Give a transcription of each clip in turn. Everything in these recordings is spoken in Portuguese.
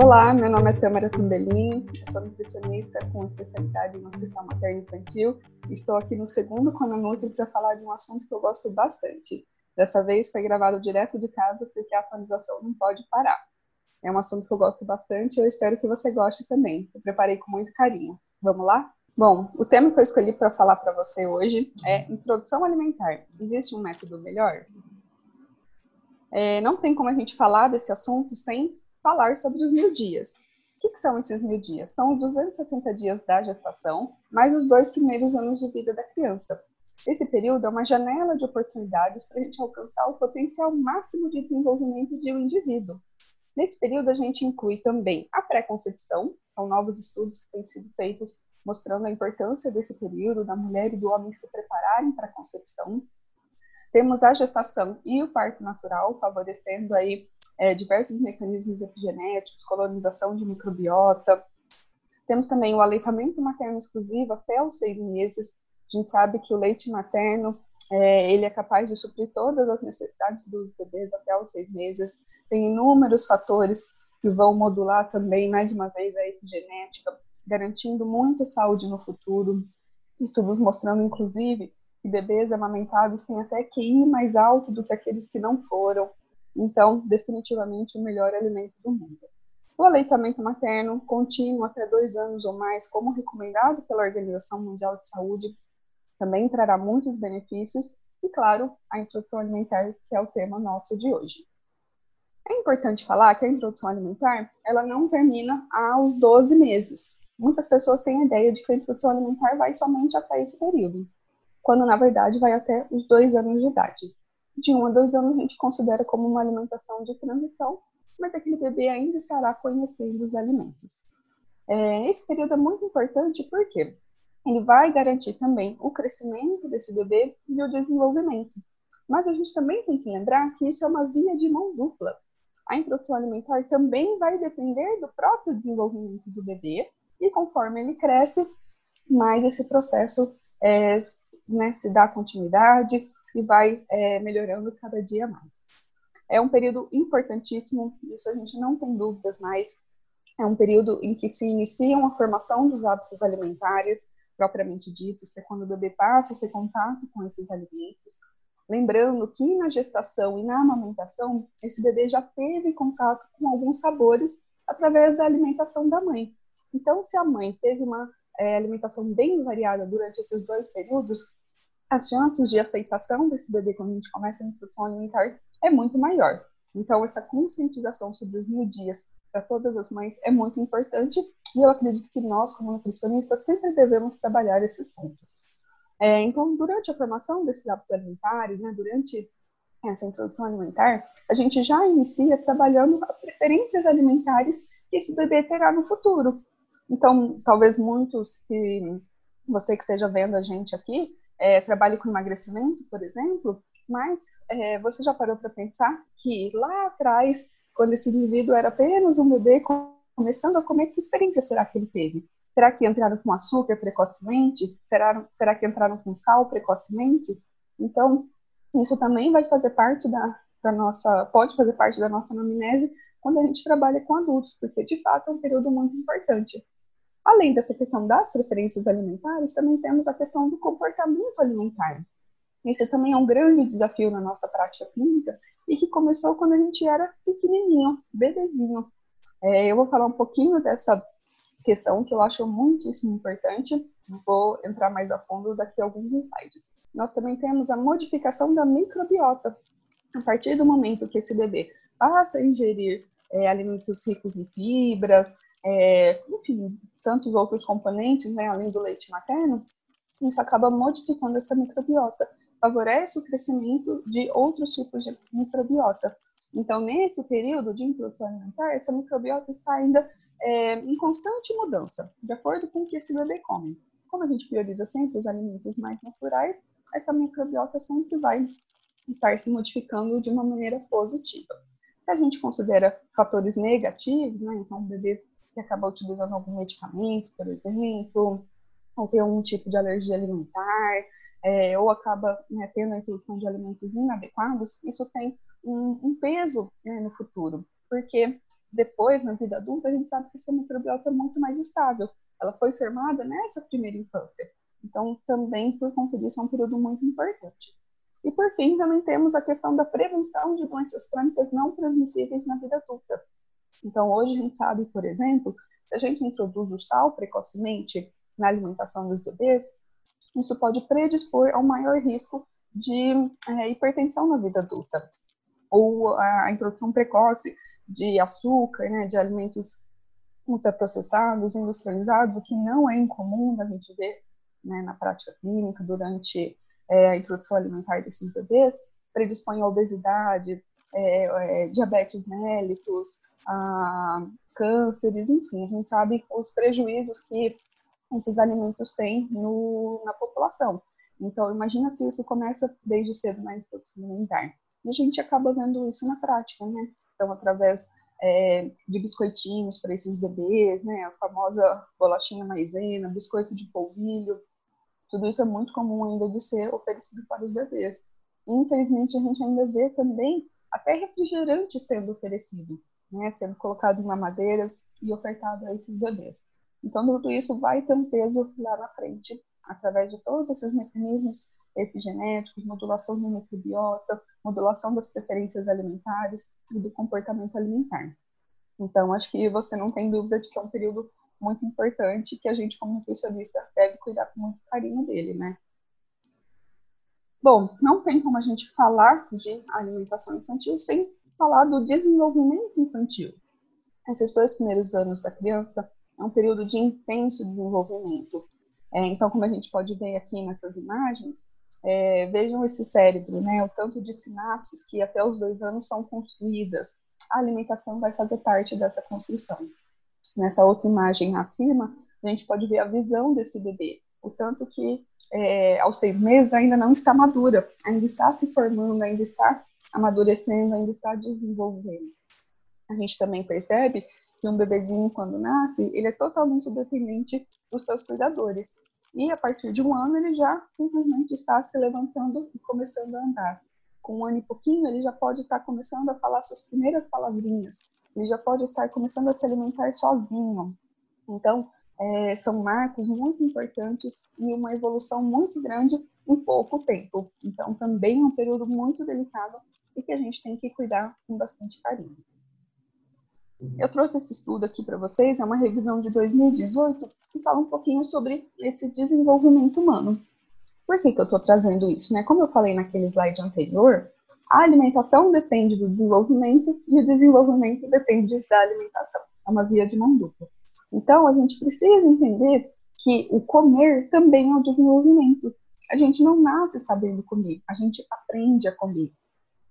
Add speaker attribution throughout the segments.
Speaker 1: Olá, meu nome é Tamara Tundelini, eu sou nutricionista com especialidade em nutrição materna infantil estou aqui no segundo Conanutri para falar de um assunto que eu gosto bastante. Dessa vez foi gravado direto de casa porque a atualização não pode parar. É um assunto que eu gosto bastante e eu espero que você goste também. Eu preparei com muito carinho. Vamos lá? Bom, o tema que eu escolhi para falar para você hoje é introdução alimentar. Existe um método melhor? É, não tem como a gente falar desse assunto sem falar sobre os mil dias. O que, que, são esses mil dias? São os 270 dias da gestação, mais os dois primeiros anos de vida da criança. Esse período é uma janela de oportunidades para a gente alcançar o potencial máximo de desenvolvimento de um indivíduo. Nesse período, a gente inclui também a pré-concepção, são novos estudos que têm sido feitos mostrando a importância desse período da mulher e do homem se prepararem para a concepção. Temos a gestação e o parto natural, favorecendo aí é, diversos mecanismos epigenéticos, colonização de microbiota. Temos também o aleitamento materno exclusivo até os seis meses. A gente sabe que o leite materno é, ele é capaz de suprir todas as necessidades dos bebês até os seis meses. Tem inúmeros fatores que vão modular também, mais uma vez, a epigenética, garantindo muita saúde no futuro. Estudos mostrando, inclusive, que bebês amamentados têm até QI mais alto do que aqueles que não foram. Então, definitivamente o melhor alimento do mundo. O aleitamento materno contínuo até dois anos ou mais, como recomendado pela Organização Mundial de Saúde, também trará muitos benefícios. E, claro, a introdução alimentar, que é o tema nosso de hoje. É importante falar que a introdução alimentar, ela não termina aos 12 meses. Muitas pessoas têm a ideia de que a introdução alimentar vai somente até esse período, quando na verdade vai até os dois anos de idade. De um a dois anos a gente considera como uma alimentação de transição, mas aquele bebê ainda estará conhecendo os alimentos. É, esse período é muito importante porque ele vai garantir também o crescimento desse bebê e o desenvolvimento. Mas a gente também tem que lembrar que isso é uma via de mão dupla. A introdução alimentar também vai depender do próprio desenvolvimento do bebê, e conforme ele cresce, mais esse processo é, né, se dá continuidade e vai é, melhorando cada dia mais. É um período importantíssimo, isso a gente não tem dúvidas mais. É um período em que se inicia a formação dos hábitos alimentares, propriamente ditos, que é quando o bebê passa a ter contato com esses alimentos. Lembrando que na gestação e na amamentação, esse bebê já teve contato com alguns sabores através da alimentação da mãe. Então, se a mãe teve uma é, alimentação bem variada durante esses dois períodos, as chances de aceitação desse bebê quando a gente começa a introdução alimentar é muito maior. Então, essa conscientização sobre os mil dias para todas as mães é muito importante e eu acredito que nós, como nutricionistas, sempre devemos trabalhar esses pontos. É, então, durante a formação desses hábitos alimentares, né, durante essa introdução alimentar, a gente já inicia trabalhando as preferências alimentares que esse bebê terá no futuro. Então, talvez muitos que você que esteja vendo a gente aqui é, trabalhe com emagrecimento, por exemplo, mas é, você já parou para pensar que lá atrás, quando esse indivíduo era apenas um bebê começando a comer, que experiência será que ele teve? Será que entraram com açúcar precocemente? Será, será que entraram com sal precocemente? Então, isso também vai fazer parte da, da nossa, pode fazer parte da nossa anamnese quando a gente trabalha com adultos, porque de fato é um período muito importante. Além dessa questão das preferências alimentares, também temos a questão do comportamento alimentar. Esse também é um grande desafio na nossa prática clínica e que começou quando a gente era pequenininho, bebezinho. É, eu vou falar um pouquinho dessa questão que eu acho muitíssimo importante. Vou entrar mais a fundo daqui a alguns slides. Nós também temos a modificação da microbiota. A partir do momento que esse bebê passa a ingerir é, alimentos ricos em fibras, é, enfim, tantos outros componentes, né, além do leite materno, isso acaba modificando essa microbiota, favorece o crescimento de outros tipos de microbiota. Então, nesse período de introdução alimentar, essa microbiota está ainda é, em constante mudança, de acordo com o que esse bebê come. Como a gente prioriza sempre os alimentos mais naturais, essa microbiota sempre vai estar se modificando de uma maneira positiva. Se a gente considera fatores negativos, né, então o bebê que acaba utilizando algum medicamento, por exemplo, ou tem algum tipo de alergia alimentar, é, ou acaba né, tendo a introdução de alimentos inadequados, isso tem um, um peso né, no futuro. porque depois, na vida adulta, a gente sabe que essa microbiota é muito mais estável. Ela foi formada nessa primeira infância. Então, também, por conta disso, é um período muito importante. E, por fim, também temos a questão da prevenção de doenças crônicas não transmissíveis na vida adulta. Então, hoje a gente sabe, por exemplo, se a gente introduz o sal precocemente na alimentação dos bebês, isso pode predispor a um maior risco de é, hipertensão na vida adulta. Ou a introdução precoce de açúcar, né, de alimentos ultraprocessados, industrializados, o que não é incomum da gente ver né, na prática clínica durante é, a introdução alimentar desses bebês, predispõe à obesidade, é, é, diabetes mellitus, a cânceres, enfim, a gente sabe os prejuízos que esses alimentos têm no, na população. Então, imagina se isso começa desde cedo na introdução alimentar. E a gente acaba vendo isso na prática, né? Então, através é, de biscoitinhos para esses bebês, né? A famosa bolachinha maisena, biscoito de polvilho, tudo isso é muito comum ainda de ser oferecido para os bebês. Infelizmente, a gente ainda vê também até refrigerante sendo oferecido, né? Sendo colocado em mamadeiras e ofertado a esses bebês. Então, tudo isso vai ter um peso lá na frente, através de todos esses mecanismos epigenéticos, modulação do microbiota, modulação das preferências alimentares e do comportamento alimentar. Então, acho que você não tem dúvida de que é um período muito importante que a gente, como nutricionista, deve cuidar com muito carinho dele, né? Bom, não tem como a gente falar de alimentação infantil sem falar do desenvolvimento infantil. Esses dois primeiros anos da criança é um período de intenso desenvolvimento. É, então, como a gente pode ver aqui nessas imagens, é, vejam esse cérebro, né? O tanto de sinapses que até os dois anos são construídas. A alimentação vai fazer parte dessa construção. Nessa outra imagem acima, a gente pode ver a visão desse bebê, o tanto que é, aos seis meses ainda não está madura, ainda está se formando, ainda está amadurecendo, ainda está desenvolvendo. A gente também percebe que um bebezinho, quando nasce, ele é totalmente dependente dos seus cuidadores. E a partir de um ano, ele já simplesmente está se levantando e começando a andar. Com um ano e pouquinho, ele já pode estar começando a falar suas primeiras palavrinhas. Ele já pode estar começando a se alimentar sozinho. Então, é, são marcos muito importantes e uma evolução muito grande em pouco tempo. Então, também é um período muito delicado e que a gente tem que cuidar com bastante carinho. Eu trouxe esse estudo aqui para vocês, é uma revisão de 2018, que fala um pouquinho sobre esse desenvolvimento humano. Por que, que eu estou trazendo isso? Né? Como eu falei naquele slide anterior, a alimentação depende do desenvolvimento e o desenvolvimento depende da alimentação. É uma via de mão dupla. Então, a gente precisa entender que o comer também é o desenvolvimento. A gente não nasce sabendo comer, a gente aprende a comer.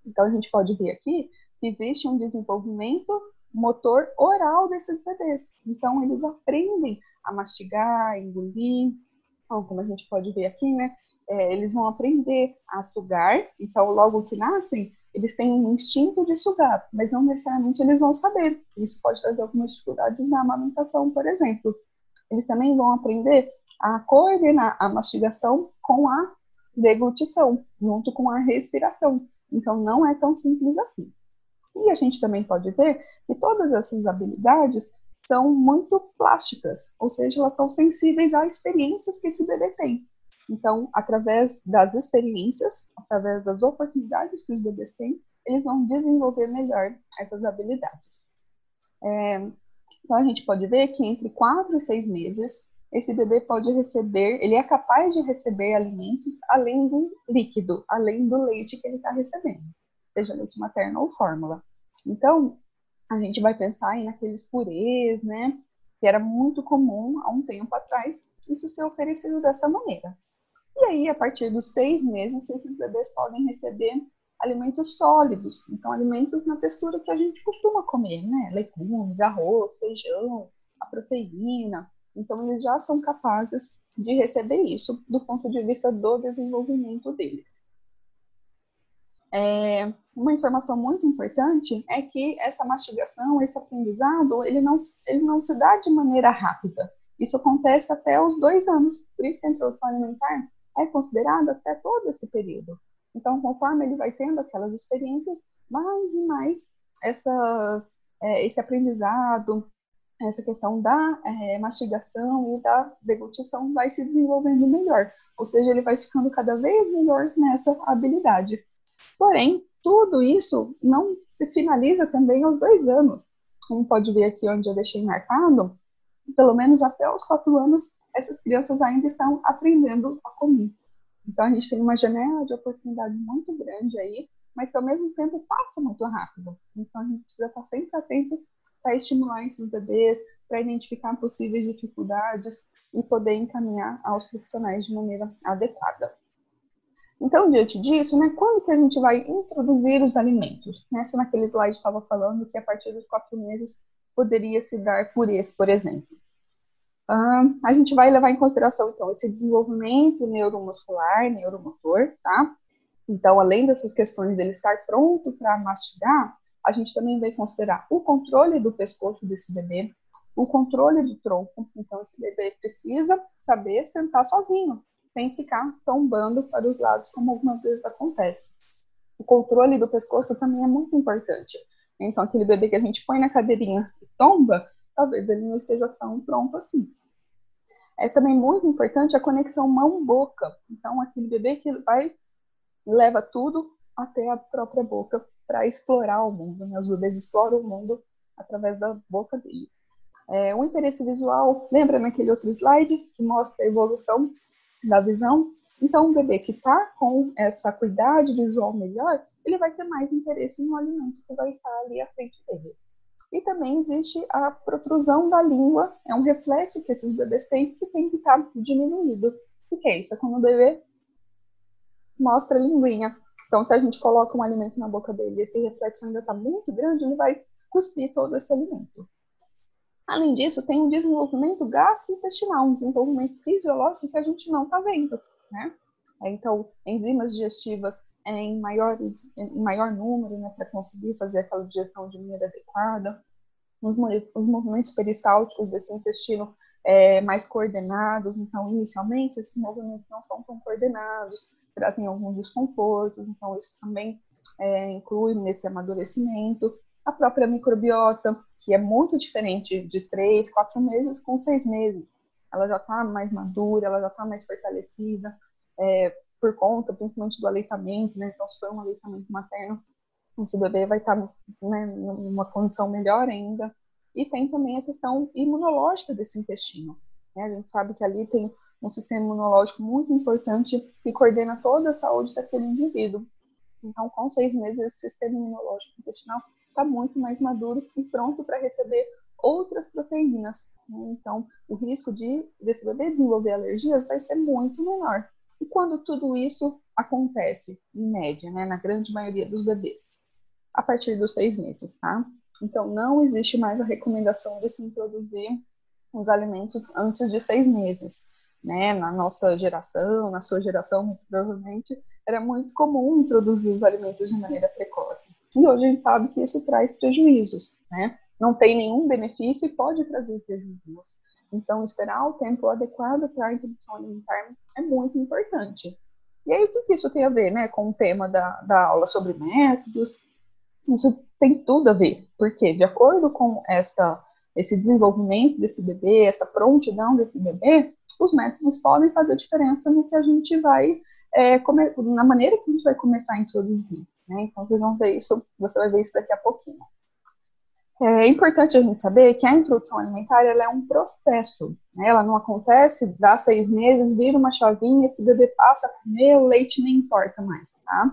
Speaker 1: Então, a gente pode ver aqui que existe um desenvolvimento motor oral desses bebês. Então, eles aprendem a mastigar, engolir. Então, como a gente pode ver aqui, né? É, eles vão aprender a sugar. Então, logo que nascem, eles têm um instinto de sugar, mas não necessariamente eles vão saber. Isso pode trazer algumas dificuldades na amamentação, por exemplo. Eles também vão aprender a coordenar a mastigação com a deglutição, junto com a respiração. Então, não é tão simples assim. E a gente também pode ver que todas essas habilidades são muito plásticas, ou seja, elas são sensíveis a experiências que esse bebê tem. Então, através das experiências, através das oportunidades que os bebês têm, eles vão desenvolver melhor essas habilidades. É, então, a gente pode ver que entre 4 e 6 meses, esse bebê pode receber, ele é capaz de receber alimentos além do líquido, além do leite que ele está recebendo seja leite materno ou fórmula. Então, a gente vai pensar aí naqueles purês, né? Que era muito comum há um tempo atrás isso ser oferecido dessa maneira. E aí, a partir dos seis meses, esses bebês podem receber alimentos sólidos, então alimentos na textura que a gente costuma comer, né? Legumes, arroz, feijão, a proteína. Então, eles já são capazes de receber isso do ponto de vista do desenvolvimento deles. É, uma informação muito importante é que essa mastigação, esse aprendizado, ele não, ele não se dá de maneira rápida. Isso acontece até os dois anos. Por isso que a introdução alimentar é considerada até todo esse período. Então, conforme ele vai tendo aquelas experiências, mais e mais essas é, esse aprendizado, essa questão da é, mastigação e da deglutição vai se desenvolvendo melhor. Ou seja, ele vai ficando cada vez melhor nessa habilidade. Porém, tudo isso não se finaliza também aos dois anos. Como pode ver aqui onde eu deixei marcado, pelo menos até os quatro anos, essas crianças ainda estão aprendendo a comer. Então, a gente tem uma janela de oportunidade muito grande aí, mas ao mesmo tempo passa muito rápido. Então, a gente precisa estar sempre atento para estimular esses bebês, para identificar possíveis dificuldades e poder encaminhar aos profissionais de maneira adequada. Então, diante disso, né, quando que a gente vai introduzir os alimentos? Nessa naquele slide estava falando que a partir dos quatro meses poderia se dar purês, por exemplo. Uh, a gente vai levar em consideração, então, esse desenvolvimento neuromuscular, neuromotor, tá? Então, além dessas questões dele estar pronto para mastigar, a gente também vai considerar o controle do pescoço desse bebê, o controle do tronco. Então, esse bebê precisa saber sentar sozinho, sem ficar tombando para os lados, como algumas vezes acontece. O controle do pescoço também é muito importante. Então, aquele bebê que a gente põe na cadeirinha e tomba, talvez ele não esteja tão pronto assim. É também muito importante a conexão mão-boca. Então, aquele bebê que vai leva tudo até a própria boca para explorar o mundo. Né? Os bebês exploram o mundo através da boca dele. É, o interesse visual, lembra naquele outro slide que mostra a evolução da visão? Então, um bebê que está com essa cuidade visual melhor, ele vai ter mais interesse no alimento que vai estar ali à frente dele. E também existe a protrusão da língua, é um reflexo que esses bebês têm que tem que estar diminuído. O que é isso? É quando o bebê mostra a linguinha. Então, se a gente coloca um alimento na boca dele e esse reflexo ainda está muito grande, ele vai cuspir todo esse alimento. Além disso, tem um desenvolvimento gastrointestinal, um desenvolvimento fisiológico que a gente não está vendo, né? Então, enzimas digestivas em, maiores, em maior número, né, para conseguir fazer aquela digestão de maneira adequada. Os, os movimentos peristálticos desse intestino é, mais coordenados, então, inicialmente, esses movimentos não são tão coordenados, trazem alguns desconfortos, então, isso também é, inclui nesse amadurecimento. A própria microbiota, que é muito diferente de três, quatro meses com seis meses. Ela já está mais madura, ela já está mais fortalecida, é, por conta, principalmente do aleitamento, né? Então, se for um aleitamento materno, esse bebê vai estar tá, né, numa condição melhor ainda. E tem também a questão imunológica desse intestino. Né? A gente sabe que ali tem um sistema imunológico muito importante que coordena toda a saúde daquele indivíduo. Então, com seis meses, esse sistema imunológico intestinal está muito mais maduro e pronto para receber outras proteínas. Né? Então, o risco de desse bebê desenvolver alergias vai ser muito menor. E quando tudo isso acontece, em média, né, na grande maioria dos bebês? A partir dos seis meses, tá? Então, não existe mais a recomendação de se introduzir os alimentos antes de seis meses. Né? Na nossa geração, na sua geração, muito provavelmente, era muito comum introduzir os alimentos de maneira precoce. E hoje a gente sabe que isso traz prejuízos, né? Não tem nenhum benefício e pode trazer prejuízos. Então, esperar o tempo adequado para a introdução alimentar é muito importante. E aí, o que isso tem a ver né, com o tema da, da aula sobre métodos? Isso tem tudo a ver, porque de acordo com essa, esse desenvolvimento desse bebê, essa prontidão desse bebê, os métodos podem fazer diferença no que a gente vai, é, na maneira que a gente vai começar a introduzir. Né? Então, vocês vão ver isso, você vai ver isso daqui a pouquinho. É importante a gente saber que a introdução alimentar é um processo, né? ela não acontece, dá seis meses, vira uma chavinha, esse bebê passa a comer, o leite nem importa mais, tá?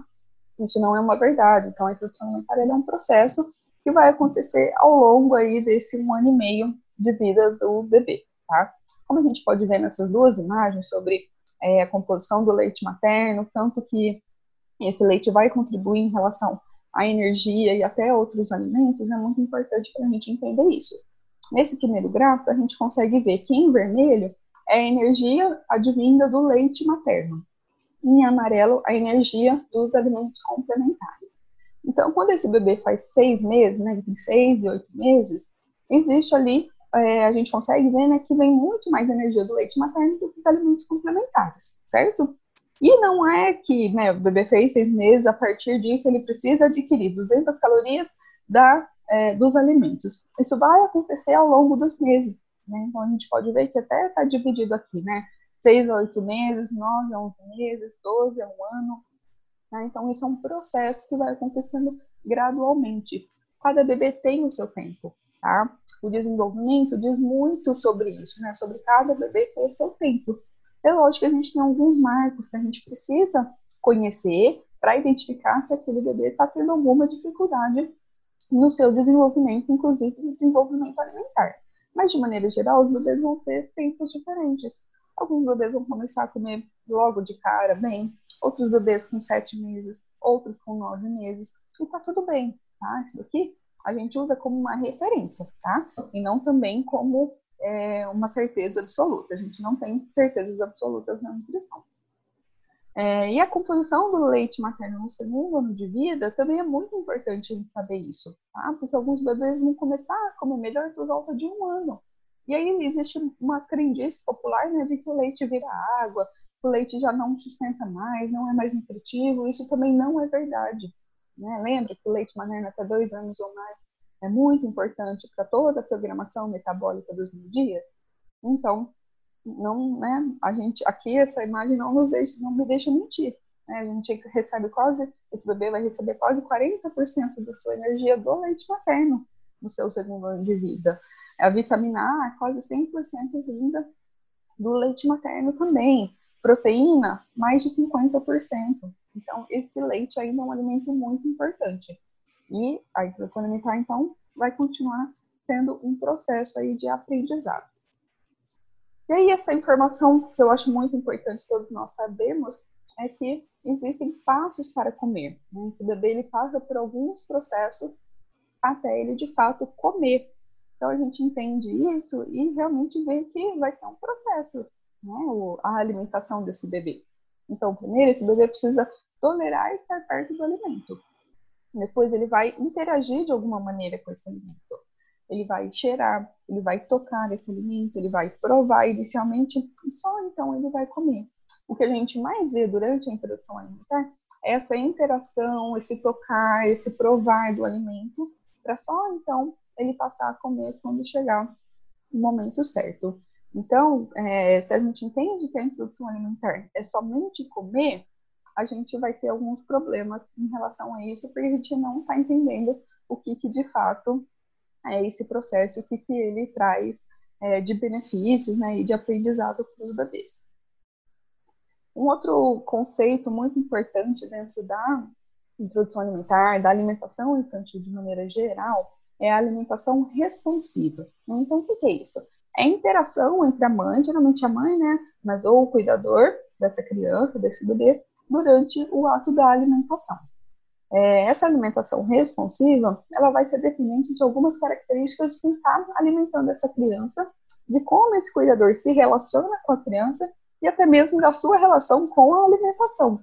Speaker 1: Isso não é uma verdade. Então, a introdução alimentar é um processo que vai acontecer ao longo aí desse um ano e meio de vida do bebê, tá? Como a gente pode ver nessas duas imagens sobre é, a composição do leite materno, tanto que esse leite vai contribuir em relação a energia e até outros alimentos, é muito importante para a gente entender isso. Nesse primeiro gráfico, a gente consegue ver que em vermelho é a energia advinda do leite materno. Em amarelo, a energia dos alimentos complementares. Então, quando esse bebê faz seis meses, né, entre seis e oito meses, existe ali, é, a gente consegue ver né, que vem muito mais energia do leite materno do que os alimentos complementares, certo? E não é que né, o bebê fez seis meses, a partir disso ele precisa adquirir 200 calorias da é, dos alimentos. Isso vai acontecer ao longo dos meses, né? Então a gente pode ver que até está dividido aqui, né? 6 a 8 meses, 9 a 11 meses, 12 a 1 ano. Né? Então isso é um processo que vai acontecendo gradualmente. Cada bebê tem o seu tempo, tá? O desenvolvimento diz muito sobre isso, né? Sobre cada bebê ter seu tempo. É lógico que a gente tem alguns marcos que a gente precisa conhecer para identificar se aquele bebê está tendo alguma dificuldade no seu desenvolvimento, inclusive no desenvolvimento alimentar. Mas, de maneira geral, os bebês vão ter tempos diferentes. Alguns bebês vão começar a comer logo de cara, bem. Outros bebês com sete meses, outros com nove meses. E tá tudo bem, tá? Isso daqui a gente usa como uma referência, tá? E não também como é, uma certeza absoluta. A gente não tem certezas absolutas na nutrição. É, e a composição do leite materno no segundo ano de vida também é muito importante a gente saber isso, tá? Porque alguns bebês vão começar a comer melhor por volta de um ano. E aí existe uma crendice popular, né, de que o leite vira água, que o leite já não sustenta mais, não é mais nutritivo. Isso também não é verdade. Né? Lembra que o leite materno até dois anos ou mais é muito importante para toda a programação metabólica dos dias. Então, não, né, a gente aqui essa imagem não nos deixa, não me deixa mentir. Né? A gente recebe quase, esse bebê vai receber quase 40% da sua energia do leite materno no seu segundo ano de vida. A vitamina A é quase 100% vinda do leite materno também. Proteína, mais de 50%. Então, esse leite ainda é um alimento muito importante. E a introdução alimentar, então, vai continuar sendo um processo aí de aprendizado. E aí, essa informação que eu acho muito importante todos nós sabemos é que existem passos para comer. Né? Esse bebê ele passa por alguns processos até ele de fato comer. Então a gente entende isso e realmente vê que vai ser um processo, né? a alimentação desse bebê. Então, primeiro, esse bebê precisa tolerar estar perto do alimento. Depois, ele vai interagir de alguma maneira com esse alimento ele vai cheirar, ele vai tocar esse alimento, ele vai provar inicialmente e só então ele vai comer. O que a gente mais vê durante a introdução alimentar é essa interação, esse tocar, esse provar do alimento, para só então ele passar a comer quando chegar o momento certo. Então, é, se a gente entende que a introdução alimentar é somente comer, a gente vai ter alguns problemas em relação a isso, porque a gente não está entendendo o que, que de fato é, esse processo, o que, que ele traz é, de benefícios né, e de aprendizado para os bebês. Um outro conceito muito importante dentro da introdução alimentar, da alimentação infantil de maneira geral, é a alimentação responsiva. Então, o que é isso? É a interação entre a mãe, geralmente a mãe, né, mas ou o cuidador dessa criança, desse bebê, durante o ato da alimentação. É, essa alimentação responsiva, ela vai ser dependente de algumas características de quem está alimentando essa criança, de como esse cuidador se relaciona com a criança e até mesmo da sua relação com a alimentação.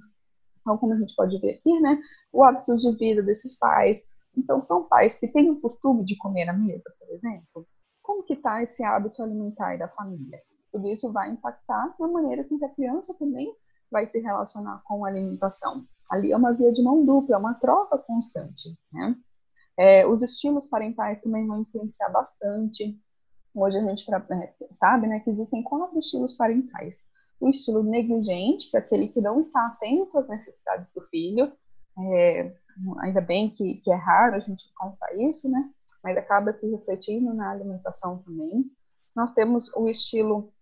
Speaker 1: Então, como a gente pode ver aqui, né, o hábito de vida desses pais. Então, são pais que têm o costume de comer à mesa, por exemplo. Como que está esse hábito alimentar da família? Tudo isso vai impactar na maneira com que a criança também vai se relacionar com a alimentação. Ali é uma via de mão dupla, é uma troca constante, né? É, os estilos parentais também vão influenciar bastante. Hoje a gente é, sabe né, que existem quatro estilos parentais. O estilo negligente, que é aquele que não está atento às necessidades do filho. É, ainda bem que, que, é raro a gente encontrar isso, né? Mas acaba se refletindo na alimentação também. Nós temos o estilo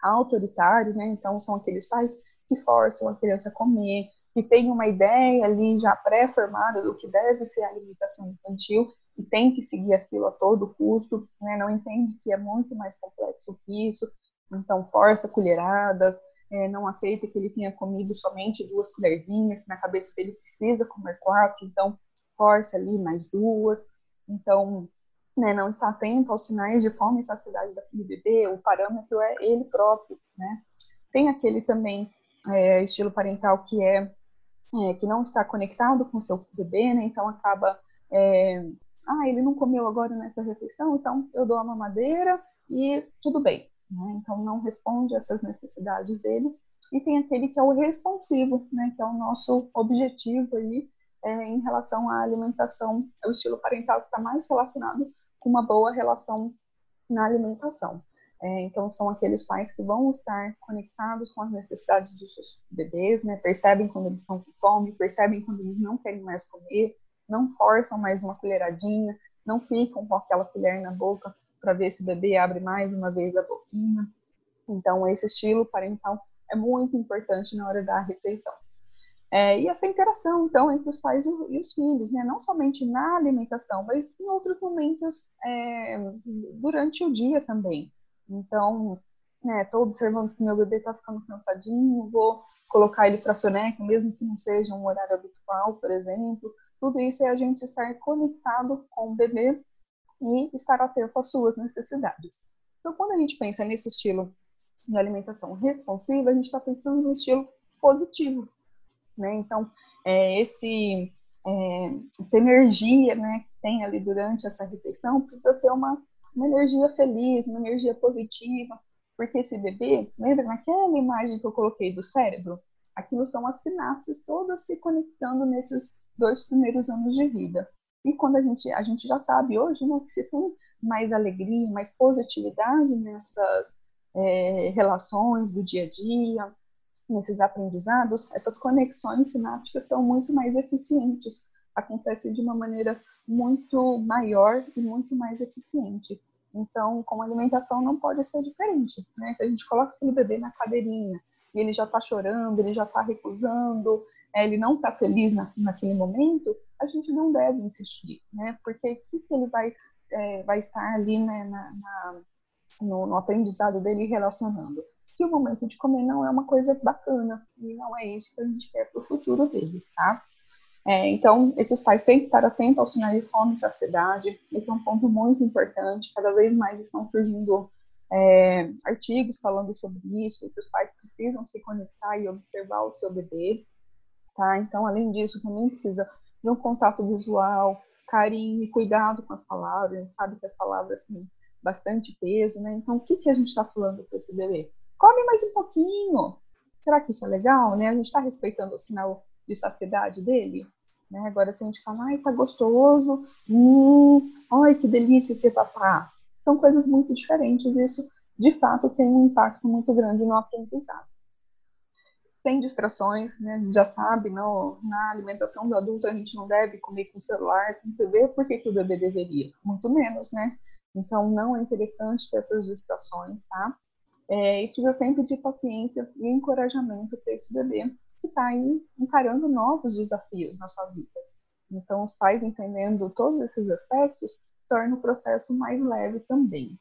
Speaker 1: autoritário, né? Então, são aqueles pais que forçam a criança a comer, que tem uma ideia ali já pré-formada do que deve ser a alimentação infantil e tem que seguir aquilo a todo custo, né? não entende que é muito mais complexo que isso, então força colheradas, é, não aceita que ele tenha comido somente duas colherzinhas, na cabeça dele precisa comer quatro, então força ali mais duas, então né, não está atento aos sinais de fome e saciedade daquele bebê, o parâmetro é ele próprio, né? Tem aquele também é, estilo parental que é, é, que não está conectado com o seu bebê, né? Então acaba, é, ah, ele não comeu agora nessa refeição, então eu dou a mamadeira e tudo bem. Né? Então não responde essas necessidades dele. E tem aquele que é o responsivo, né? Que é o nosso objetivo aí é, em relação à alimentação, o estilo parental está mais relacionado com uma boa relação na alimentação. É, então, são aqueles pais que vão estar conectados com as necessidades dos seus bebês, né? percebem quando eles estão com fome, percebem quando eles não querem mais comer, não forçam mais uma colheradinha, não ficam com aquela colher na boca para ver se o bebê abre mais uma vez a boquinha. Então, esse estilo parental é muito importante na hora da refeição. É, e essa interação, então, entre os pais e os filhos, né? não somente na alimentação, mas em outros momentos é, durante o dia também. Então, né, observando que meu bebê está ficando cansadinho, vou colocar ele para soneca, mesmo que não seja um horário habitual, por exemplo. Tudo isso é a gente estar conectado com o bebê e estar atento às suas necessidades. Então, quando a gente pensa nesse estilo de alimentação responsiva, a gente está pensando no estilo positivo, né? Então, é, esse, é, essa energia né, que tem ali durante essa refeição precisa ser uma, uma energia feliz, uma energia positiva, porque esse bebê, lembra naquela imagem que eu coloquei do cérebro? Aquilo são as sinapses todas se conectando nesses dois primeiros anos de vida. E quando a gente, a gente já sabe hoje né, que se tem mais alegria, mais positividade nessas é, relações do dia a dia, nesses aprendizados, essas conexões sinápticas são muito mais eficientes, acontecem de uma maneira muito maior e muito mais eficiente. Então, com a alimentação não pode ser diferente, né? Se a gente coloca aquele bebê na cadeirinha e ele já está chorando, ele já está recusando, é, ele não está feliz na, naquele momento, a gente não deve insistir, né? Porque o que, ele vai, é, vai estar ali né, na, na no, no aprendizado dele relacionando? que o momento de comer não é uma coisa bacana e não é isso que a gente quer para o futuro dele, tá? É, então, esses pais têm que estar atentos ao sinal de fome e saciedade. Esse é um ponto muito importante. Cada vez mais estão surgindo é, artigos falando sobre isso, que os pais precisam se conectar e observar o seu bebê, tá? Então, além disso, também precisa de um contato visual, carinho e cuidado com as palavras. A gente sabe que as palavras têm bastante peso, né? Então, o que, que a gente está falando para esse bebê? come mais um pouquinho. Será que isso é legal, né? A gente está respeitando o sinal de saciedade dele? Né? Agora, se a gente fala, ai, tá gostoso, hum, ai, que delícia esse papá. São coisas muito diferentes isso, de fato, tem um impacto muito grande no aprendizado. Sem distrações, né? Já sabe, no, na alimentação do adulto a gente não deve comer com celular, com TV, por que, que o bebê deveria? Muito menos, né? Então, não é interessante ter essas distrações, tá? É, e precisa sempre de paciência e encorajamento para esse bebê que está aí encarando novos desafios na sua vida. Então, os pais entendendo todos esses aspectos torna o processo mais leve também.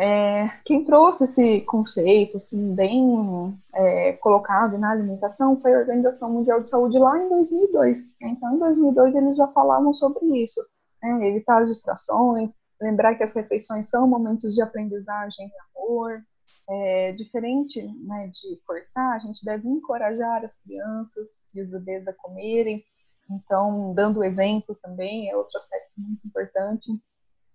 Speaker 1: É, quem trouxe esse conceito assim, bem é, colocado na alimentação foi a Organização Mundial de Saúde lá em 2002. Então, em 2002, eles já falavam sobre isso, né, evitar as distrações, lembrar que as refeições são momentos de aprendizagem e amor. É, diferente né, de forçar, a gente deve encorajar as crianças e os bebês a comerem. Então, dando exemplo também é outro aspecto muito importante.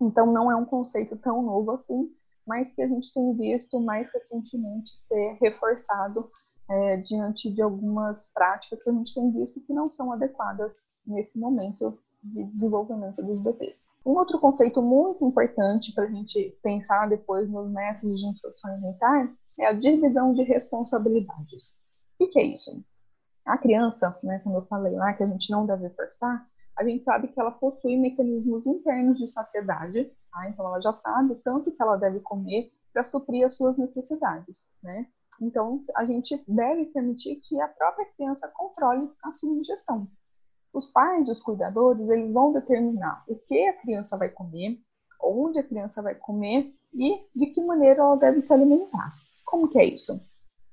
Speaker 1: Então, não é um conceito tão novo assim, mas que a gente tem visto mais recentemente ser reforçado é, diante de algumas práticas que a gente tem visto que não são adequadas nesse momento de desenvolvimento dos bebês. Um outro conceito muito importante para a gente pensar depois nos métodos de instrução alimentar é a divisão de responsabilidades. O que é isso? A criança, né, como eu falei lá, que a gente não deve forçar, a gente sabe que ela possui mecanismos internos de saciedade, tá? então ela já sabe tanto que ela deve comer para suprir as suas necessidades, né? Então, a gente deve permitir que a própria criança controle a sua ingestão. Os pais, os cuidadores, eles vão determinar o que a criança vai comer, onde a criança vai comer e de que maneira ela deve se alimentar. Como que é isso?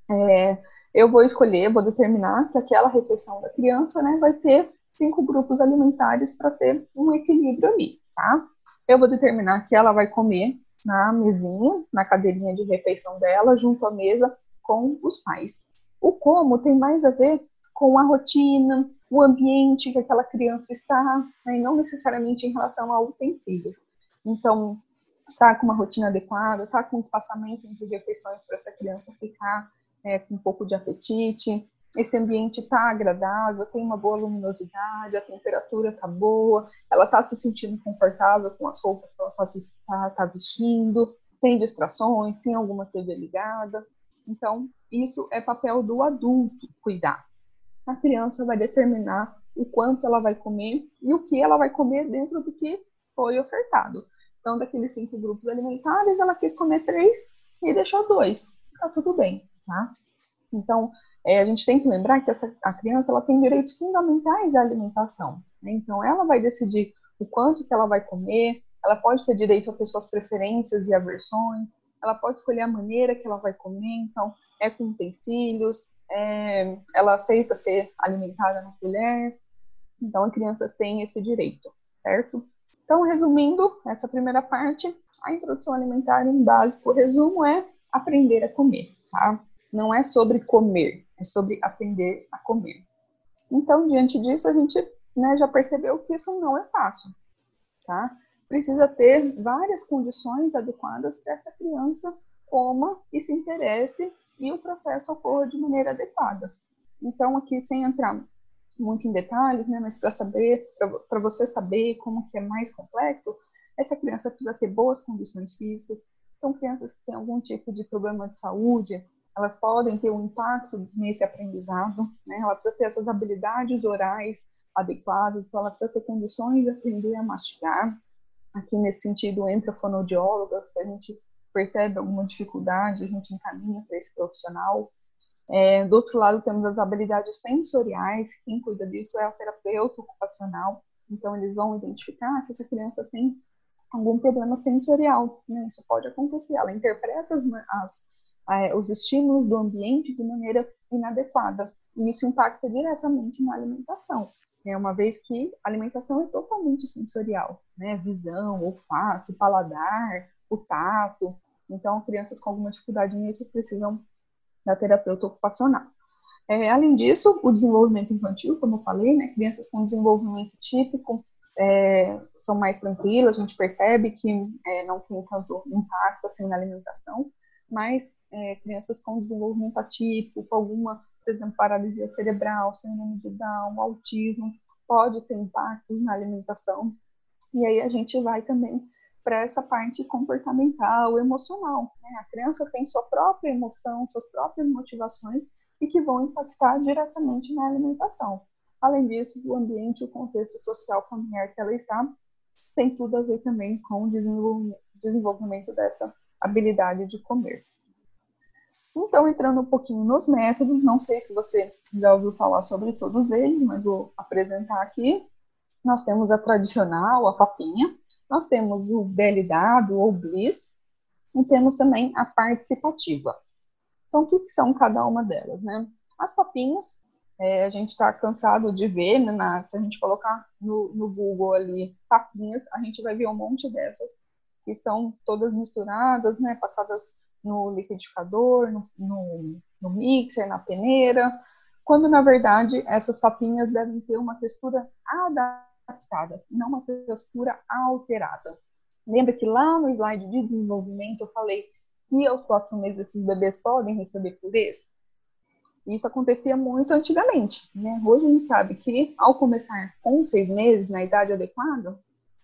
Speaker 1: É, eu vou escolher, vou determinar que aquela refeição da criança né, vai ter cinco grupos alimentares para ter um equilíbrio ali, tá? Eu vou determinar que ela vai comer na mesinha, na cadeirinha de refeição dela, junto à mesa com os pais. O como tem mais a ver com a rotina, o ambiente que aquela criança está, né, não necessariamente em relação a utensílios. Então, tá com uma rotina adequada, tá com um espaçamento entre refeições para essa criança ficar é, com um pouco de apetite, esse ambiente está agradável, tem uma boa luminosidade, a temperatura está boa, ela está se sentindo confortável com as roupas que ela está tá, tá vestindo, tem distrações, tem alguma TV ligada. Então, isso é papel do adulto cuidar. A criança vai determinar o quanto ela vai comer e o que ela vai comer dentro do que foi ofertado. Então, daqueles cinco grupos alimentares, ela quis comer três e deixou dois. Tá tudo bem, tá? Então, é, a gente tem que lembrar que essa, a criança ela tem direitos fundamentais à alimentação. Né? Então, ela vai decidir o quanto que ela vai comer, ela pode ter direito a ter suas preferências e aversões, ela pode escolher a maneira que ela vai comer, então, é com utensílios, é, ela aceita ser alimentada na colher, então a criança tem esse direito, certo? Então, resumindo essa primeira parte, a introdução alimentar em básico resumo é aprender a comer, tá? Não é sobre comer, é sobre aprender a comer. Então, diante disso, a gente né, já percebeu que isso não é fácil, tá? Precisa ter várias condições adequadas para essa criança coma e se interesse e o processo ocorra de maneira adequada. Então, aqui, sem entrar muito em detalhes, né, mas para saber, para você saber como que é mais complexo, essa criança precisa ter boas condições físicas. Então, crianças que têm algum tipo de problema de saúde, elas podem ter um impacto nesse aprendizado, né? Ela precisa ter essas habilidades orais adequadas, então ela precisa ter condições de aprender a mastigar. Aqui, nesse sentido, entra a fonoaudióloga, se a gente percebe alguma dificuldade, a gente encaminha para esse profissional. É, do outro lado, temos as habilidades sensoriais, quem cuida disso é o terapeuta ocupacional, então eles vão identificar se essa criança tem algum problema sensorial, né? Isso pode acontecer, ela interpreta as, as, os estímulos do ambiente de maneira inadequada, e isso impacta diretamente na alimentação, né? Uma vez que a alimentação é totalmente sensorial, né? Visão, olfato, paladar, o tato. Então, crianças com alguma dificuldade nisso precisam da terapeuta ocupacional. É, além disso, o desenvolvimento infantil, como eu falei, né, crianças com desenvolvimento típico é, são mais tranquilas, a gente percebe que é, não tem tanto impacto assim na alimentação, mas é, crianças com desenvolvimento atípico, com alguma, por exemplo, paralisia cerebral, síndrome de Down, autismo, pode ter impacto na alimentação. E aí a gente vai também para essa parte comportamental, emocional. Né? A criança tem sua própria emoção, suas próprias motivações e que vão impactar diretamente na alimentação. Além disso, o ambiente, o contexto social familiar que ela está, tem tudo a ver também com o desenvolvimento dessa habilidade de comer. Então, entrando um pouquinho nos métodos, não sei se você já ouviu falar sobre todos eles, mas vou apresentar aqui. Nós temos a tradicional, a papinha, nós temos o BLW ou BLIS e temos também a participativa. Então, o que, são cada uma delas, né? As papinhas, é, a gente está cansado de ver, né, na, se a gente colocar no, no, Google ali papinhas, a gente vai ver um monte dessas que são todas misturadas, né, passadas no liquidificador, no, no, no mixer, na peneira, quando na verdade essas papinhas devem ter uma textura adaptada adaptada, não uma textura alterada. Lembra que lá no slide de desenvolvimento eu falei que aos quatro meses esses bebês podem receber pureza? Isso acontecia muito antigamente, né? Hoje a gente sabe que ao começar com seis meses, na idade adequada,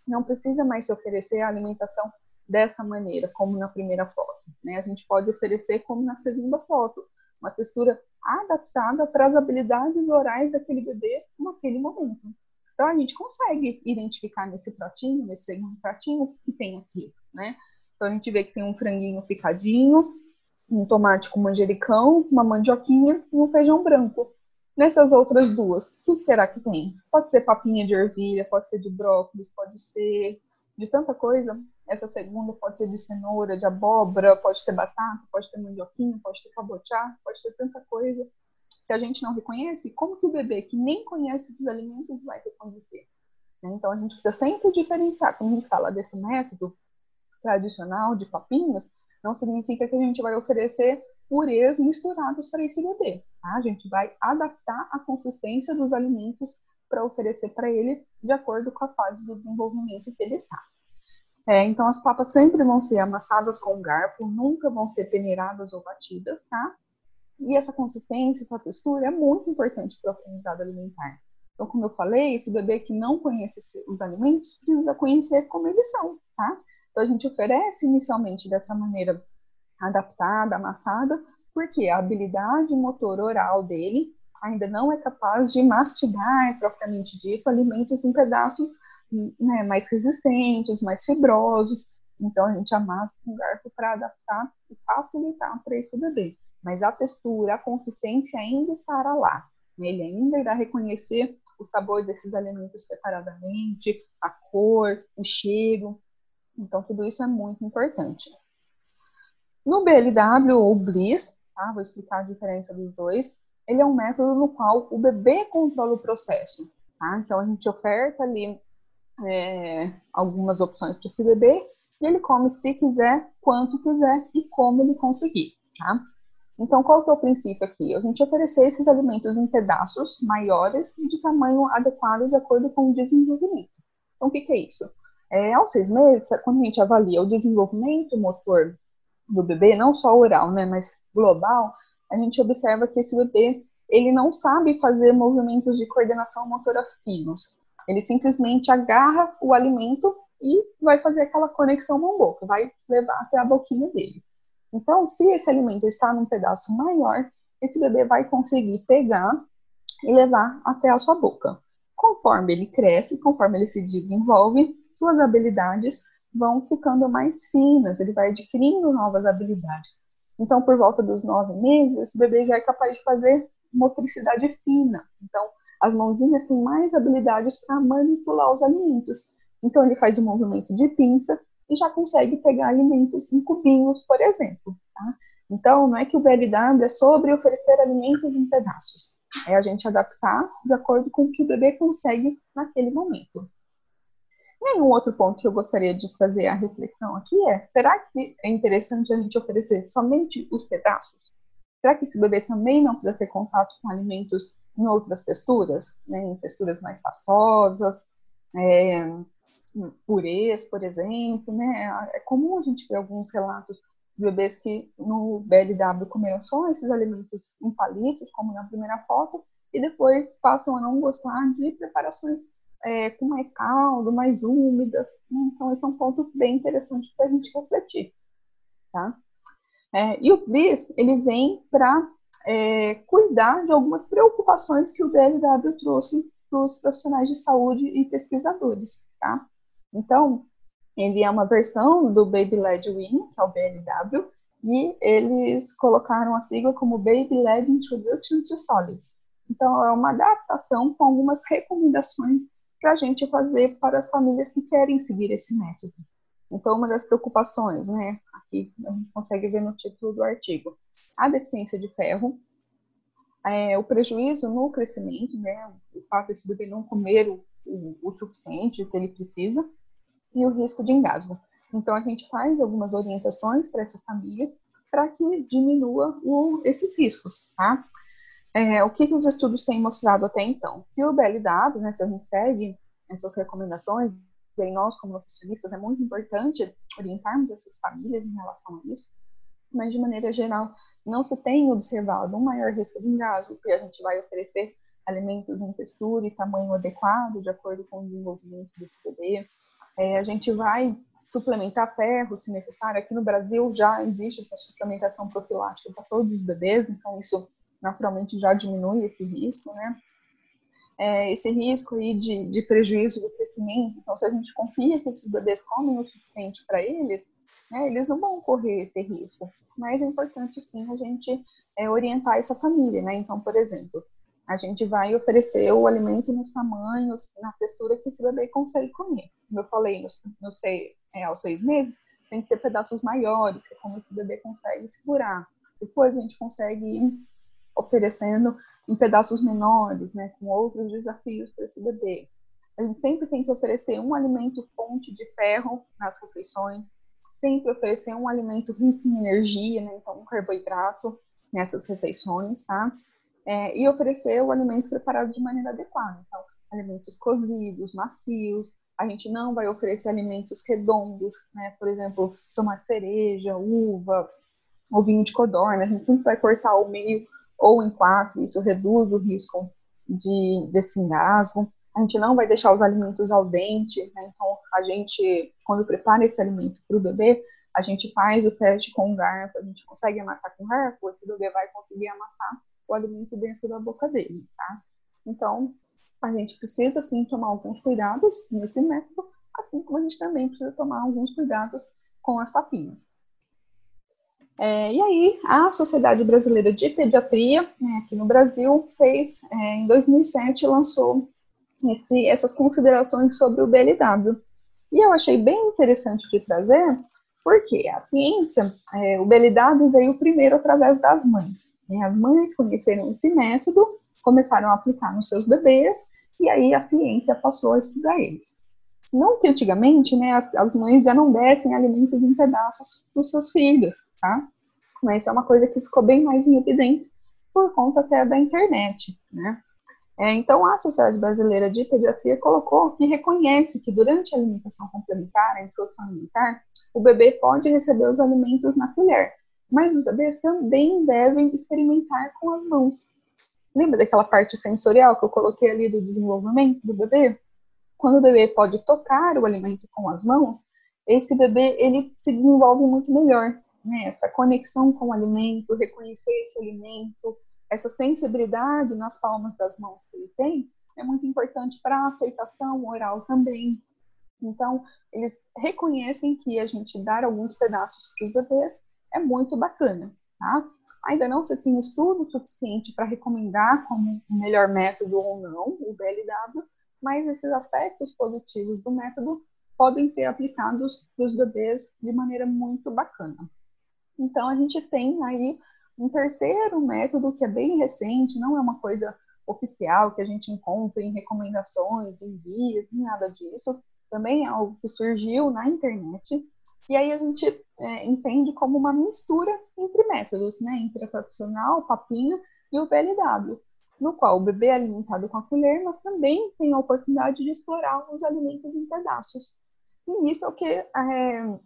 Speaker 1: não precisa mais se oferecer a alimentação dessa maneira, como na primeira foto. Né? A gente pode oferecer como na segunda foto, uma textura adaptada para as habilidades orais daquele bebê naquele momento. Então a gente consegue identificar nesse pratinho, nesse segundo pratinho, o que tem aqui, né? Então a gente vê que tem um franguinho picadinho, um tomate com manjericão, uma mandioquinha e um feijão branco. Nessas outras duas, o que será que tem? Pode ser papinha de ervilha, pode ser de brócolis, pode ser de tanta coisa. Essa segunda pode ser de cenoura, de abóbora, pode ter batata, pode ter mandioquinha, pode ter cabotiá, pode ter tanta coisa se a gente não reconhece, como que o bebê que nem conhece esses alimentos vai reconhecer? Né? Então, a gente precisa sempre diferenciar. Quando a gente fala desse método tradicional de papinhas, não significa que a gente vai oferecer purês misturados para esse bebê. Tá? A gente vai adaptar a consistência dos alimentos para oferecer para ele de acordo com a fase do desenvolvimento que ele está. É, então, as papas sempre vão ser amassadas com garfo, nunca vão ser peneiradas ou batidas, tá? E essa consistência, essa textura é muito importante para o aprendizado alimentar. Então, como eu falei, esse bebê que não conhece os alimentos precisa conhecer como eles são, tá? Então, a gente oferece inicialmente dessa maneira adaptada, amassada, porque a habilidade motor oral dele ainda não é capaz de mastigar, propriamente dito, alimentos em pedaços né, mais resistentes, mais fibrosos. Então, a gente amassa com garfo para adaptar e facilitar para esse bebê. Mas a textura, a consistência ainda estará lá. Né? Ele ainda irá reconhecer o sabor desses alimentos separadamente, a cor, o cheiro. Então, tudo isso é muito importante. No BLW ou Bliss, tá? vou explicar a diferença dos dois, ele é um método no qual o bebê controla o processo. Tá? Então, a gente oferta ali é, algumas opções para esse bebê e ele come se quiser, quanto quiser e como ele conseguir. Tá? Então, qual que é o princípio aqui? A gente oferecer esses alimentos em pedaços maiores e de tamanho adequado de acordo com o desenvolvimento. Então, o que, que é isso? É, aos seis meses, quando a gente avalia o desenvolvimento motor do bebê, não só oral, né, mas global, a gente observa que esse bebê ele não sabe fazer movimentos de coordenação motora finos. Ele simplesmente agarra o alimento e vai fazer aquela conexão mão-boca, vai levar até a boquinha dele. Então, se esse alimento está num pedaço maior, esse bebê vai conseguir pegar e levar até a sua boca. Conforme ele cresce, conforme ele se desenvolve, suas habilidades vão ficando mais finas, ele vai adquirindo novas habilidades. Então, por volta dos nove meses, esse bebê já é capaz de fazer motricidade fina. Então, as mãozinhas têm mais habilidades para manipular os alimentos. Então, ele faz o um movimento de pinça e já consegue pegar alimentos em cubinhos, por exemplo. Tá? Então, não é que o BLW é sobre oferecer alimentos em pedaços. É a gente adaptar de acordo com o que o bebê consegue naquele momento. E um outro ponto que eu gostaria de trazer a reflexão aqui é: será que é interessante a gente oferecer somente os pedaços? Será que esse bebê também não precisa ter contato com alimentos em outras texturas, né, em texturas mais pastosas, é, purês, por exemplo, né? É comum a gente ver alguns relatos de bebês que no BLW comeram só esses alimentos em palitos, como na primeira foto, e depois passam a não gostar de preparações é, com mais caldo, mais úmidas. Né? Então, esse é um ponto bem interessante para a gente refletir. Tá? É, e o BRIS, ele vem para é, cuidar de algumas preocupações que o BLW trouxe para os profissionais de saúde e pesquisadores. Tá? Então, ele é uma versão do Baby Led Win, que é o BLW, e eles colocaram a sigla como Baby Led Introduction to Solids. Então, é uma adaptação com algumas recomendações para a gente fazer para as famílias que querem seguir esse método. Então, uma das preocupações, né, aqui a gente consegue ver no título do artigo, a deficiência de ferro, é, o prejuízo no crescimento, né, o fato de esse bebê não comer o, o, suficiente, o que ele precisa, e o risco de engasgo. Então, a gente faz algumas orientações para essa família para que diminua o, esses riscos, tá? É, o que, que os estudos têm mostrado até então? Que o BLW, né, se a gente segue essas recomendações, e nós, como nutricionistas, é muito importante orientarmos essas famílias em relação a isso, mas de maneira geral, não se tem observado um maior risco de engasgo, porque a gente vai oferecer alimentos em textura e tamanho adequado, de acordo com o desenvolvimento desse bebê. É, a gente vai suplementar ferro, se necessário. Aqui no Brasil já existe essa suplementação profilática para todos os bebês, então isso naturalmente já diminui esse risco, né? É, esse risco aí de, de prejuízo do crescimento. Então, se a gente confia que esses bebês comem o suficiente para eles, né, eles não vão correr esse risco. Mas é importante, sim, a gente é, orientar essa família, né? Então, por exemplo, a gente vai oferecer o alimento nos tamanhos, na textura que esse bebê consegue comer. Como eu falei, no, no sei, é, aos seis meses, tem que ser pedaços maiores, que é como esse bebê consegue segurar. Depois a gente consegue ir oferecendo em pedaços menores, né, com outros desafios para esse bebê. A gente sempre tem que oferecer um alimento fonte de ferro nas refeições, sempre oferecer um alimento rico em energia, né, então um carboidrato nessas refeições, tá? É, e oferecer o alimento preparado de maneira adequada. Então, alimentos cozidos, macios. A gente não vai oferecer alimentos redondos, né? Por exemplo, tomate cereja, uva, ou vinho de codorna. A gente sempre vai cortar ao meio ou em quatro, isso reduz o risco de, desse engasgo. A gente não vai deixar os alimentos ao dente, né? então a gente, quando prepara esse alimento para o bebê, a gente faz o teste com o garfo, a gente consegue amassar com o garfo, esse bebê vai conseguir amassar o alimento dentro da boca dele, tá? Então, a gente precisa sim tomar alguns cuidados nesse método, assim como a gente também precisa tomar alguns cuidados com as papinhas. É, e aí, a Sociedade Brasileira de Pediatria, né, aqui no Brasil, fez, é, em 2007, lançou esse, essas considerações sobre o BLW. E eu achei bem interessante de trazer, porque a ciência, é, o BLW veio primeiro através das mães. Né? As mães conheceram esse método, começaram a aplicar nos seus bebês, e aí a ciência passou a estudar eles. Não que antigamente, né, as, as mães já não dessem alimentos em pedaços para os seus filhos, tá? Mas isso é uma coisa que ficou bem mais em evidência por conta até da internet, né? É, então, a Sociedade Brasileira de Pediatria colocou que reconhece que durante a alimentação complementar, a introdução alimentar, o bebê pode receber os alimentos na colher, mas os bebês também devem experimentar com as mãos. Lembra daquela parte sensorial que eu coloquei ali do desenvolvimento do bebê? Quando o bebê pode tocar o alimento com as mãos, esse bebê ele se desenvolve muito melhor. Né? Essa conexão com o alimento, reconhecer esse alimento, essa sensibilidade nas palmas das mãos que ele tem, é muito importante para a aceitação oral também. Então, eles reconhecem que a gente dar alguns pedaços para os bebês é muito bacana, tá? Ainda não se tem estudo suficiente para recomendar como o melhor método ou não, o BLW, mas esses aspectos positivos do método podem ser aplicados para os bebês de maneira muito bacana. Então, a gente tem aí um terceiro método que é bem recente, não é uma coisa oficial que a gente encontra em recomendações, em guias, nada disso. Também é algo que surgiu na internet. E aí a gente é, entende como uma mistura entre métodos, né? Entre a tradicional, o papinho e o BLW no qual o bebê é alimentado com a colher, mas também tem a oportunidade de explorar os alimentos em pedaços. E isso é o que, é,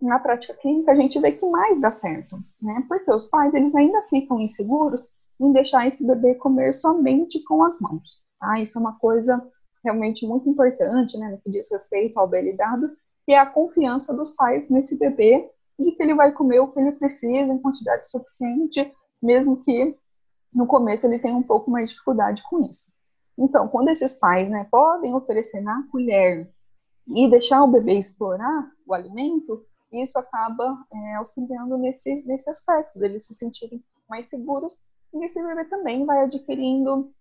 Speaker 1: na prática clínica, a gente vê que mais dá certo, né? Porque os pais, eles ainda ficam inseguros em deixar esse bebê comer somente com as mãos, tá? Isso é uma coisa realmente muito importante, né, no que diz respeito ao BLW, que é a confiança dos pais nesse bebê de que ele vai comer o que ele precisa em quantidade suficiente, mesmo que no começo ele tem um pouco mais de dificuldade com isso. Então, quando esses pais né, podem oferecer na colher e deixar o bebê explorar o alimento, isso acaba é, auxiliando nesse, nesse aspecto, deles se sentirem mais seguros e esse bebê também vai adquirindo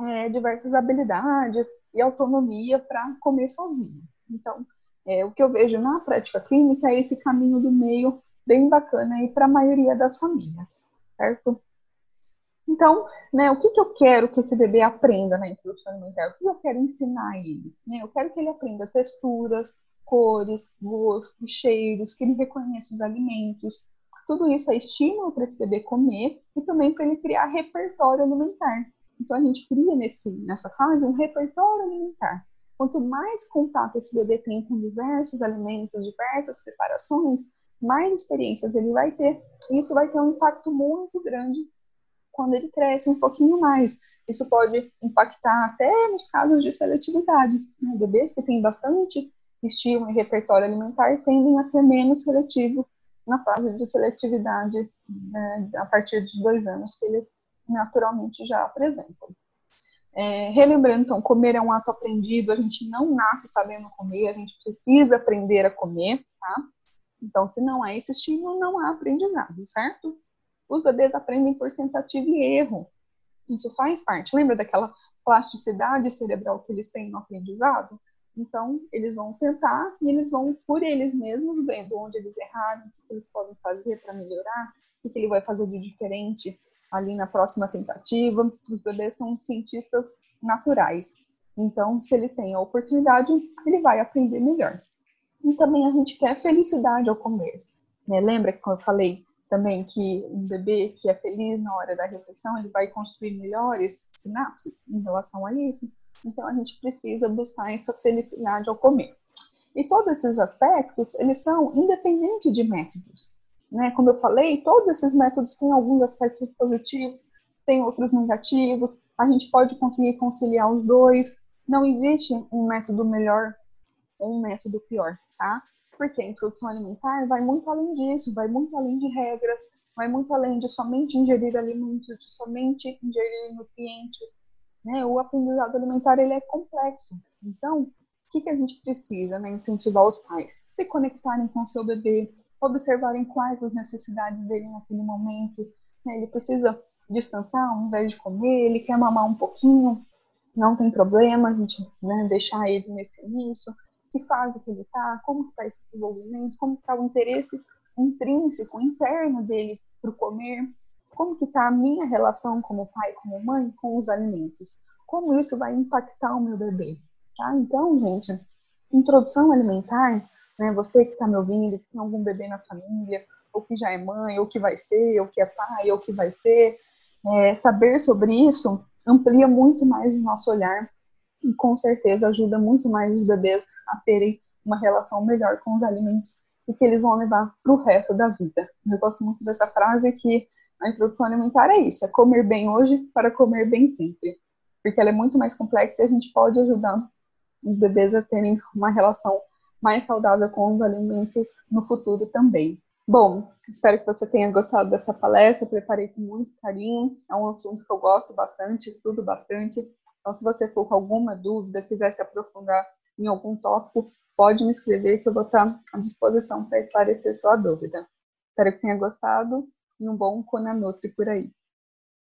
Speaker 1: é, diversas habilidades e autonomia para comer sozinho. Então, é, o que eu vejo na prática clínica é esse caminho do meio bem bacana para a maioria das famílias, certo? Então, né, o que, que eu quero que esse bebê aprenda na introdução alimentar? O que eu quero ensinar a ele? Né? Eu quero que ele aprenda texturas, cores, gostos, cheiros, que ele reconheça os alimentos. Tudo isso é estímulo para esse bebê comer e também para ele criar repertório alimentar. Então, a gente cria nesse, nessa fase um repertório alimentar. Quanto mais contato esse bebê tem com diversos alimentos, diversas preparações, mais experiências ele vai ter. E isso vai ter um impacto muito grande quando ele cresce um pouquinho mais. Isso pode impactar até nos casos de seletividade. Né? Bebês que têm bastante estímulo e repertório alimentar tendem a ser menos seletivos na fase de seletividade né, a partir dos dois anos que eles naturalmente já apresentam. É, relembrando, então, comer é um ato aprendido, a gente não nasce sabendo comer, a gente precisa aprender a comer, tá? Então, se não há esse estímulo, não há aprendizado, certo? Os bebês aprendem por tentativa e erro. Isso faz parte. Lembra daquela plasticidade cerebral que eles têm no aprendizado? Então, eles vão tentar e eles vão, por eles mesmos, vendo onde eles erraram, o que eles podem fazer para melhorar, o que ele vai fazer de diferente ali na próxima tentativa. Os bebês são cientistas naturais. Então, se ele tem a oportunidade, ele vai aprender melhor. E também a gente quer felicidade ao comer. Né? Lembra que eu falei também que um bebê que é feliz na hora da refeição, ele vai construir melhores sinapses em relação a isso. Então, a gente precisa buscar essa felicidade ao comer. E todos esses aspectos, eles são independentes de métodos. Né? Como eu falei, todos esses métodos têm alguns aspectos positivos, tem outros negativos, a gente pode conseguir conciliar os dois. Não existe um método melhor ou um método pior, tá? Porque a introdução alimentar vai muito além disso, vai muito além de regras, vai muito além de somente ingerir alimentos, de somente ingerir nutrientes. Né? O aprendizado alimentar ele é complexo. Então, o que, que a gente precisa? Né? Incentivar os pais se conectarem com o seu bebê, observarem quais as necessidades dele naquele momento. Né? Ele precisa descansar ao invés de comer, ele quer mamar um pouquinho, não tem problema a gente né, deixar ele nesse início, que fase que ele está, como está esse desenvolvimento, como está o interesse intrínseco, interno dele para comer, como que está a minha relação como pai, como mãe, com os alimentos, como isso vai impactar o meu bebê, tá? Então, gente, introdução alimentar, né, você que está me ouvindo, que tem algum bebê na família, ou que já é mãe, ou que vai ser, ou que é pai, ou que vai ser, é, saber sobre isso amplia muito mais o nosso olhar e com certeza ajuda muito mais os bebês a terem uma relação melhor com os alimentos e que eles vão levar para o resto da vida. Eu gosto muito dessa frase que a introdução alimentar é isso, é comer bem hoje para comer bem sempre, porque ela é muito mais complexa e a gente pode ajudar os bebês a terem uma relação mais saudável com os alimentos no futuro também. Bom, espero que você tenha gostado dessa palestra. Preparei com muito carinho. É um assunto que eu gosto bastante, estudo bastante. Então, se você for com alguma dúvida, quiser se aprofundar em algum tópico, pode me escrever que eu vou estar à disposição para esclarecer sua dúvida. Espero que tenha gostado e um bom Conanutri por aí.